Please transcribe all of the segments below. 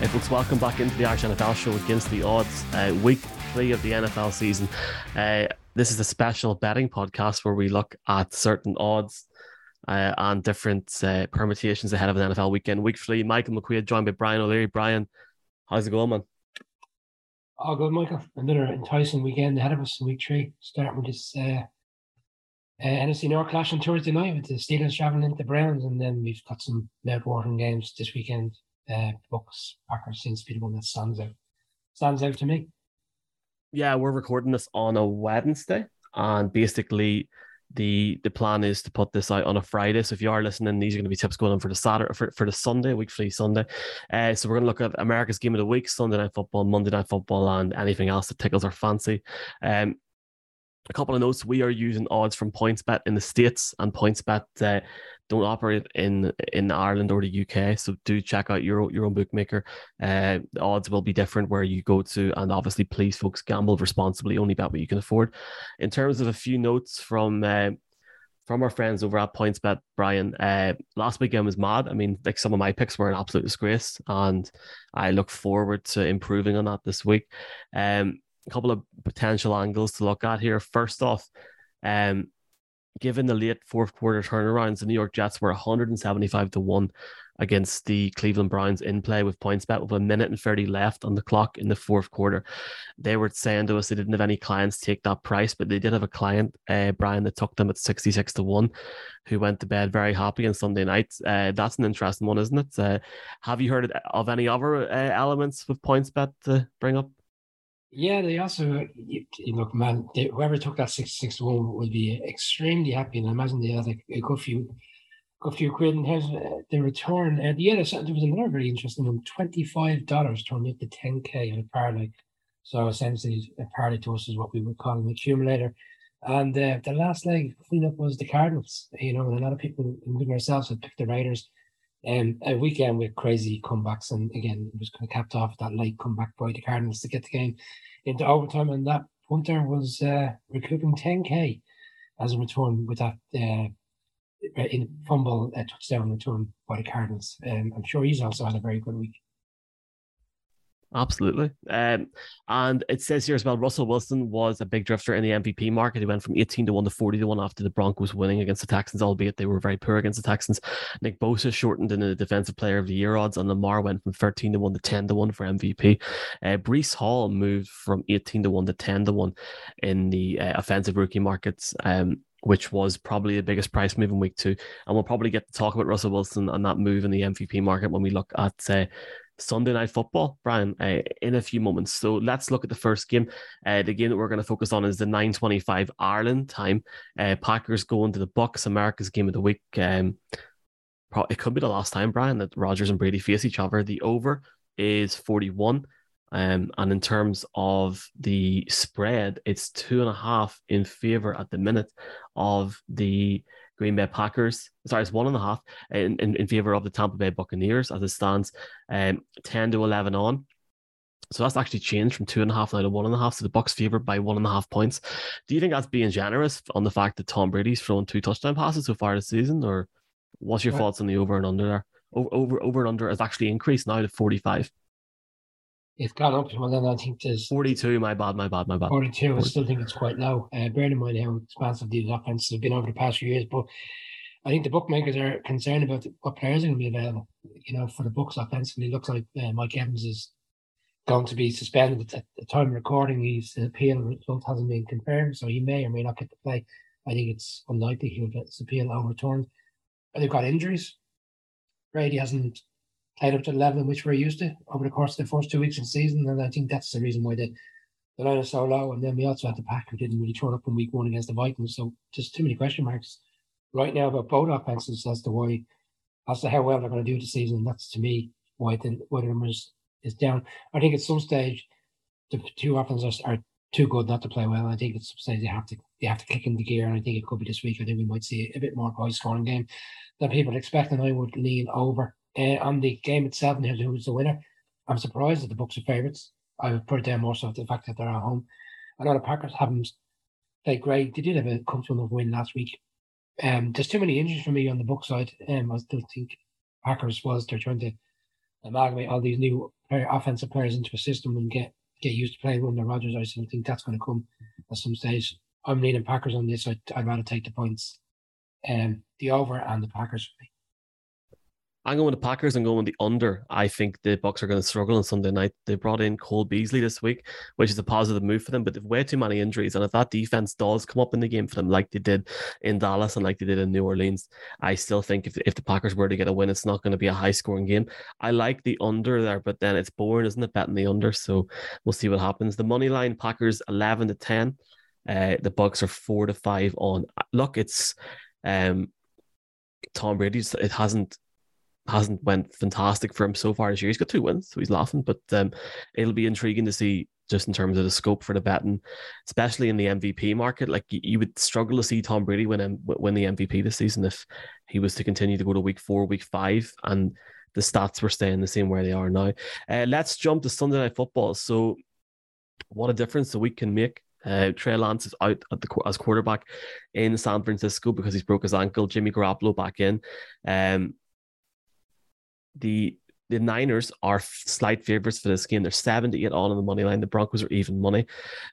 Uh, folks, welcome back into the Irish NFL show against the odds. Uh, week three of the NFL season. Uh, this is a special betting podcast where we look at certain odds uh, and different uh, permutations ahead of an NFL weekend. Week three, Michael McQuaid joined by Brian O'Leary. Brian, how's it going, man? All good, Michael. Another enticing weekend ahead of us in week three, starting with this uh, uh, NFC North clash on Thursday night with the Steelers traveling into the Browns, and then we've got some mouth-watering games this weekend. Uh, Bucks, Packers seems to be the one that stands out. Stands out to me. Yeah, we're recording this on a Wednesday, and basically the the plan is to put this out on a Friday. So if you are listening, these are going to be tips going on for the Saturday for, for the Sunday, week free Sunday. Uh, so we're going to look at America's game of the week, Sunday night football, Monday night football, and anything else that tickles our fancy. Um, a couple of notes: we are using odds from PointsBet in the states, and PointsBet uh, don't operate in in Ireland or the UK. So do check out your your own bookmaker. Uh, the odds will be different where you go to, and obviously, please, folks, gamble responsibly. Only bet what you can afford. In terms of a few notes from. Uh, from our friends over at PointsBet, Brian. Uh, last weekend was mad. I mean, like some of my picks were an absolute disgrace, and I look forward to improving on that this week. Um, a couple of potential angles to look at here. First off, um, given the late fourth quarter turnarounds, the New York Jets were 175 to 1 against the Cleveland Browns in play with PointsBet with a minute and 30 left on the clock in the fourth quarter. They were saying to us they didn't have any clients take that price, but they did have a client, uh, Brian, that took them at 66 to 1, who went to bed very happy on Sunday night. Uh, that's an interesting one, isn't it? Uh, have you heard of any other uh, elements with PointsBet to bring up? Yeah, they also you, look, man. They, whoever took that six six to one will be extremely happy, and I imagine they had like a good few, good few quid in terms of uh, the return. And yeah, there was another very interesting one: twenty five dollars turned into ten k on a parlay. So essentially, a parlay to us is what we would call an accumulator. And uh, the last leg cleanup was the Cardinals. You know, and a lot of people, including ourselves, had picked the Raiders. Um, a weekend with crazy comebacks, and again, it was kind of capped off that late comeback by the Cardinals to get the game into overtime, and that punter was uh, recouping 10k as a return with that uh, in fumble uh, touchdown return by the Cardinals. Um, I'm sure he's also had a very good week. Absolutely. Um, and it says here as well Russell Wilson was a big drifter in the MVP market. He went from 18 to 1 to 40 to 1 after the Broncos winning against the Texans, albeit they were very poor against the Texans. Nick Bosa shortened in the defensive player of the year odds, and Lamar went from 13 to 1 to 10 to 1 for MVP. Uh, Breece Hall moved from 18 to 1 to 10 to 1 in the uh, offensive rookie markets. Um, which was probably the biggest price move in week two. And we'll probably get to talk about Russell Wilson and that move in the MVP market when we look at uh, Sunday night football, Brian, uh, in a few moments. So let's look at the first game. Uh, the game that we're going to focus on is the 9:25 Ireland time. Uh, Packers going to the Bucks, America's game of the week. Um, it could be the last time, Brian, that Rodgers and Brady face each other. The over is 41. Um, and in terms of the spread, it's two and a half in favor at the minute of the Green Bay Packers. Sorry, it's one and a half in, in, in favor of the Tampa Bay Buccaneers as it stands, um, 10 to 11 on. So that's actually changed from two and a half now to one and a half. So the Bucks favored by one and a half points. Do you think that's being generous on the fact that Tom Brady's thrown two touchdown passes so far this season, or what's your thoughts on the over and under there? Over over over and under has actually increased now to forty five it's gone up. Well, then I think there's 42. My bad, my bad, my bad. 42. 40. I still think it's quite low. Uh, bearing in mind how expansive these offenses have been over the past few years, but I think the bookmakers are concerned about what players are going to be available. You know, for the books offensively, it looks like uh, Mike Evans is going to be suspended at the time of recording. His appeal result hasn't been confirmed, so he may or may not get to play. I think it's unlikely he'll get his appeal overturned. And they've got injuries. Brady hasn't played up to the level in which we're used to over the course of the first two weeks of the season. And I think that's the reason why the, the line is so low. And then we also had the pack who didn't really turn up in week one against the Vikings. So just too many question marks right now about both offenses as to why, as to how well they're going to do the season. And That's to me why the, why the numbers is down. I think at some stage, the two offenses are, are too good not to play well. I think at some stage they have to they have to kick into gear, and I think it could be this week. I think we might see a bit more high scoring game than people expect, and I would lean over uh, on the game itself and who's the winner. I'm surprised that the books are favourites. I would put it down more so the fact that they're at home. I know the Packers haven't played great. They did have a comfortable enough win last week. Um, there's too many injuries for me on the book side. Um, I still think Packers was they're trying to amalgamate all these new offensive players into a system and get get used to playing under Rodgers. I still think that's going to come at some stage. I'm leaning Packers on this. I'd, I'd rather take the points, um, the over and the Packers for me. I'm going with the Packers. I'm going with the under. I think the Bucks are going to struggle on Sunday night. They brought in Cole Beasley this week, which is a positive move for them, but they've way too many injuries. And if that defense does come up in the game for them, like they did in Dallas and like they did in New Orleans, I still think if, if the Packers were to get a win, it's not going to be a high scoring game. I like the under there, but then it's boring, isn't it? Betting the under. So we'll see what happens. The money line Packers 11 to 10. Uh, the Bucks are four to five on. Look, it's um, Tom Brady's. It hasn't hasn't went fantastic for him so far this year. He's got two wins, so he's laughing. But um, it'll be intriguing to see just in terms of the scope for the betting, especially in the MVP market. Like you, you would struggle to see Tom Brady win win the MVP this season if he was to continue to go to week four, week five, and the stats were staying the same where they are now. Uh, let's jump to Sunday Night Football. So, what a difference a week can make. Uh, Trey Lance is out at the as quarterback in San Francisco because he's broke his ankle. Jimmy Garoppolo back in. Um, the the Niners are slight favorites for this game. They're 7 to 8 on on the money line. The Broncos are even money.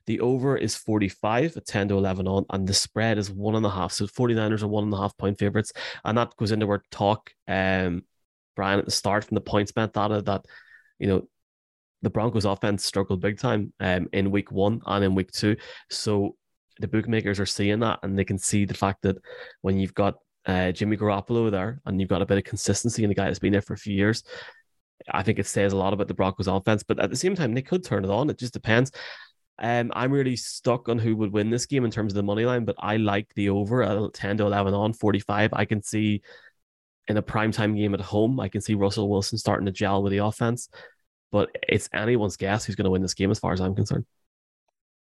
The over is 45 at 10 to 11 on, and the spread is one and a half. So 49ers are one and a half point favorites. And that goes into our talk, um, Brian, at the start from the PointsBet data that, you know, the Broncos offense struggled big time um, in week one and in week two. So the bookmakers are seeing that and they can see the fact that when you've got uh, Jimmy Garoppolo there, and you've got a bit of consistency in the guy that's been there for a few years. I think it says a lot about the Broncos offense, but at the same time, they could turn it on. It just depends. Um, I'm really stuck on who would win this game in terms of the money line, but I like the over at 10 to 11 on 45. I can see in a primetime game at home, I can see Russell Wilson starting to gel with the offense, but it's anyone's guess who's going to win this game as far as I'm concerned.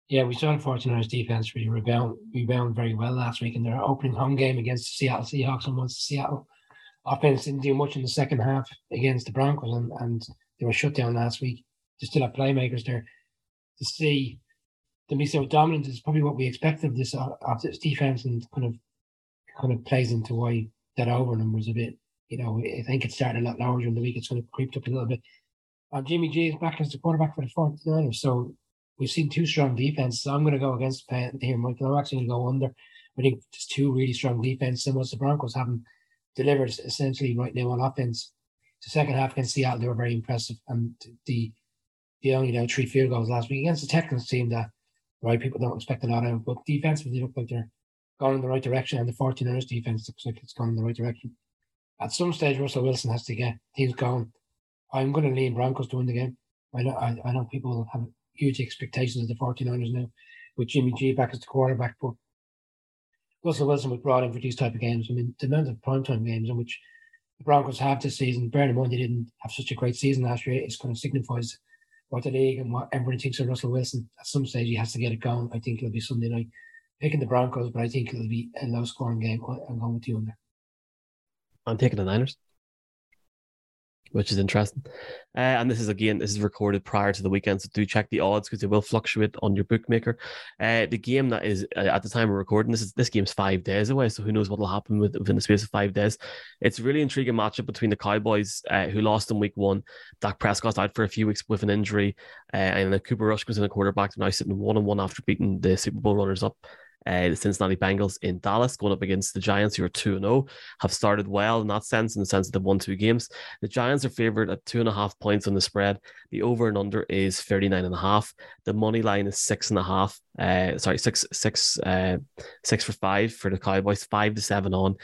Yeah, we saw the 49ers defense really rebound, rebound very well last week in their opening home game against the Seattle Seahawks. And once the Seattle offense didn't do much in the second half against the Broncos, and, and they were shut down last week. They still have playmakers there. To see them be so dominant is probably what we expected of this of this defense, and kind of kind of plays into why that over number is a bit. You know, I think it started a lot lower during the week. It's kind of creeped up a little bit. Jimmy G is back as the quarterback for the 49ers. So we've seen two strong defenses. I'm going to go against Penn here, Michael. I'm actually going to go under. I think there's two really strong defenses, and what the Broncos haven't delivered essentially right now on offense. The second half against Seattle, they were very impressive, and the the only you know three field goals last week against the Texans team that right people don't expect a lot of, but defensively they look like they're going in the right direction, and the 49ers defense looks like it's going in the right direction. At some stage, Russell Wilson has to get things going. I'm going to lean Broncos to win the game. I know I, I know people have huge expectations of the 49ers now with Jimmy oh. G back as the quarterback. But Russell Wilson was brought in for these type of games. I mean, the amount of primetime games in which the Broncos have this season, bearing in mind they didn't have such a great season last year, it kind of signifies what the league and what everybody thinks of Russell Wilson. At some stage, he has to get it going. I think it'll be Sunday night. Picking the Broncos, but I think it'll be a low scoring game. I'm going with you on there. I'm taking the Niners which is interesting. Uh, and this is again, this is recorded prior to the weekend, so do check the odds because they will fluctuate on your bookmaker. Uh, the game that is uh, at the time we're recording this is this game's five days away, so who knows what will happen with, within the space of five days. It's really intriguing matchup between the Cowboys, uh, who lost in week one. Dak Prescott's out for a few weeks with an injury, uh, and then Cooper Rush comes in a quarterback, now sitting one on one after beating the Super Bowl runners up uh, the Cincinnati Bengals in Dallas, going up against the Giants, who are 2 0, have started well in that sense, in the sense that they've won two games. The Giants are favored at two and a half points on the spread. The over and under is 39 and a half. The money line is six and a half. Uh, sorry, six, six, uh, six for five for the Cowboys, five to seven on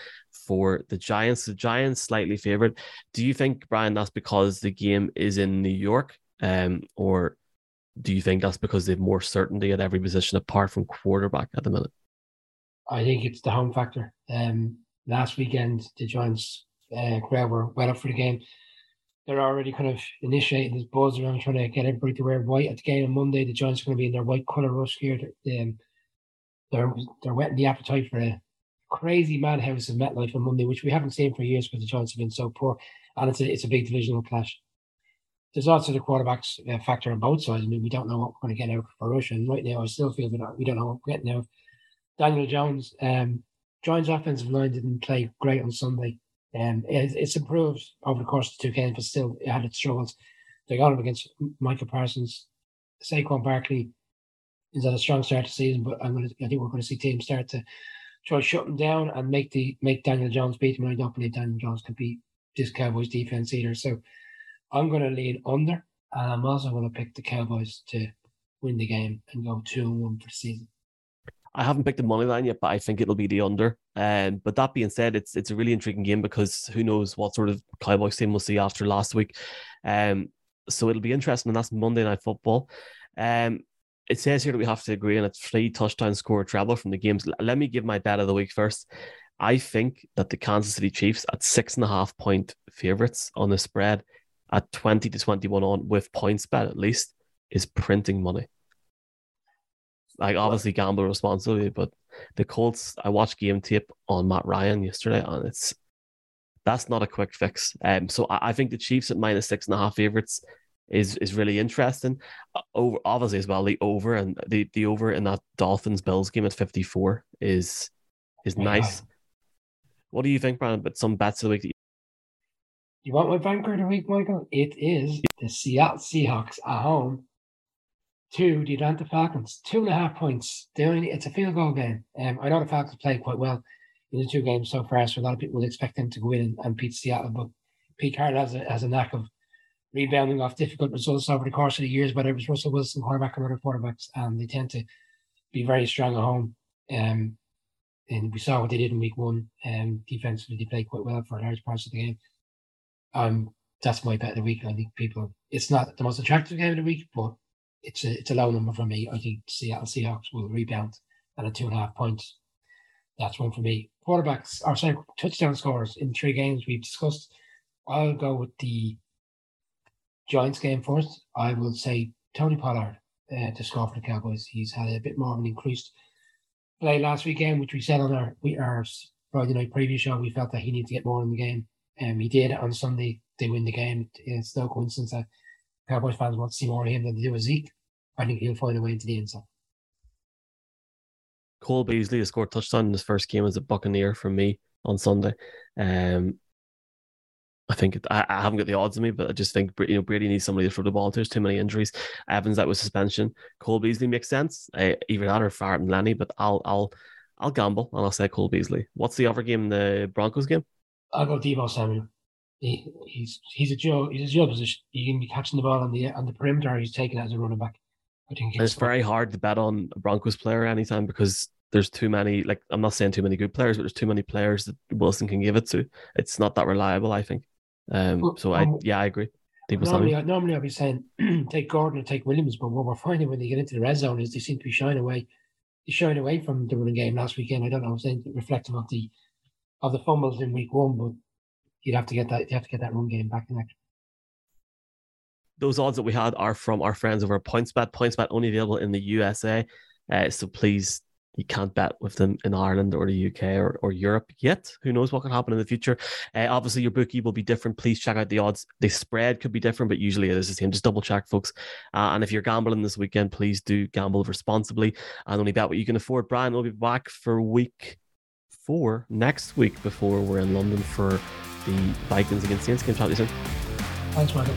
for the Giants. The Giants slightly favored. Do you think, Brian, that's because the game is in New York? Um, or do you think that's because they have more certainty at every position apart from quarterback at the minute? I think it's the home factor. Um, last weekend, the Giants uh, crowd were well up for the game. They're already kind of initiating this buzz around trying to get everybody to wear white at the game on Monday. The Giants are going to be in their white colour rush gear. Um, they're they're whetting the appetite for a crazy madhouse of MetLife on Monday, which we haven't seen for years because the Giants have been so poor, and it's a, it's a big divisional clash there's also the quarterbacks uh, factor on both sides. I mean, we don't know what we're going to get out for Russia. And right now, I still feel that we don't know what we're getting out. Daniel Jones, um, Giants' offensive line didn't play great on Sunday. And it, it's improved over the course of the two games, but still it had its struggles. They got him against Micah Parsons. Saquon Barkley is at a strong start to season, but I'm going to, I think we're going to see teams start to try to shut him down and make the make Daniel Jones beat him. I don't believe Daniel Jones can beat this Cowboys defense either. So I'm going to lean under, and I'm also going to pick the Cowboys to win the game and go two and one for the season. I haven't picked the money line yet, but I think it'll be the under. Um, but that being said, it's it's a really intriguing game because who knows what sort of Cowboys team we'll see after last week. Um, so it'll be interesting, and that's Monday Night Football. Um, it says here that we have to agree on a three touchdown score treble from the games. Let me give my bet of the week first. I think that the Kansas City Chiefs at six and a half point favorites on the spread at 20 to 21 on with PointsBet at least is printing money. Like obviously gamble responsibly, but the Colts, I watched game tape on Matt Ryan yesterday and it's that's not a quick fix. Um, so I, I think the Chiefs at minus six and a half favorites is is really interesting. Uh, over obviously as well the over and the the over in that Dolphins Bills game at 54 is is nice. What do you think, Brandon? But some bets of the week. You... you want my banker of the week, Michael? It is the Seattle Seahawks at home to the Atlanta Falcons. Two and a half points. They only, it's a field goal game. Um, I know the Falcons played quite well in the two games so far, so a lot of people will expect them to go in and, and beat Seattle. But Pete Carroll has a, has a knack of rebounding off difficult results over the course of the years, whether it was Russell Wilson, quarterback, or other quarterbacks, and they tend to be very strong at home. Um, and we saw what they did in week one. Um, defensively, they played quite well for a large parts of the game. Um, that's my bet of the week. I think people, it's not the most attractive game of the week, but it's a it's a low number for me. I think Seattle Seahawks will rebound at a two and a half points. That's one for me. Quarterbacks, or sorry, touchdown scores in three games we've discussed. I'll go with the Giants game first. I will say Tony Pollard uh, to score for the Cowboys. He's had a bit more of an increased play last weekend, which we said on our we our Friday night preview show. We felt that he needed to get more in the game. Um, he did on Sunday. They win the game. It's no coincidence that Cowboys fans want to see more of him than they do with Zeke. I think he'll find a way into the inside. Cole Beasley has scored touchdown in his first game as a Buccaneer for me on Sunday. Um, I think it, I, I, haven't got the odds on me, but I just think you know Brady needs somebody to throw the ball to. There's too many injuries. Evans out with suspension. Cole Beasley makes sense. Uh, either that or Fournette and Lenny, but I'll I'll I'll gamble and I'll say Cole Beasley. What's the other game? The Broncos game. I'll go Deebo Samuel. He, he's he's a Joe he's a Joe position. He can be catching the ball on the on the perimeter. He's taking it as a running back. I think it's very hard to bet on a Broncos player anytime because there's too many. Like I'm not saying too many good players, but there's too many players that Wilson can give it to. It's not that reliable. I think. Um, well, so I um, yeah I agree. Normally, I, normally I'd be saying take Gordon or take Williams, but what we're finding when they get into the red zone is they seem to be shying away, They're shying away from the running game last weekend. I don't know, I'm saying reflective of the of the fumbles in week one, but you'd have to get that you have to get that run game back in action. Those odds that we had are from our friends over at PointsBet. PointsBet only available in the USA, uh, so please you can't bet with them in Ireland or the UK or, or Europe yet. Who knows what can happen in the future? Uh, obviously, your bookie will be different. Please check out the odds. The spread could be different, but usually it is the same. Just double check, folks. Uh, and if you're gambling this weekend, please do gamble responsibly and only bet what you can afford. Brian will be back for week four next week before we're in London for the Vikings against Saints game. Chat to you soon. Thanks, Michael.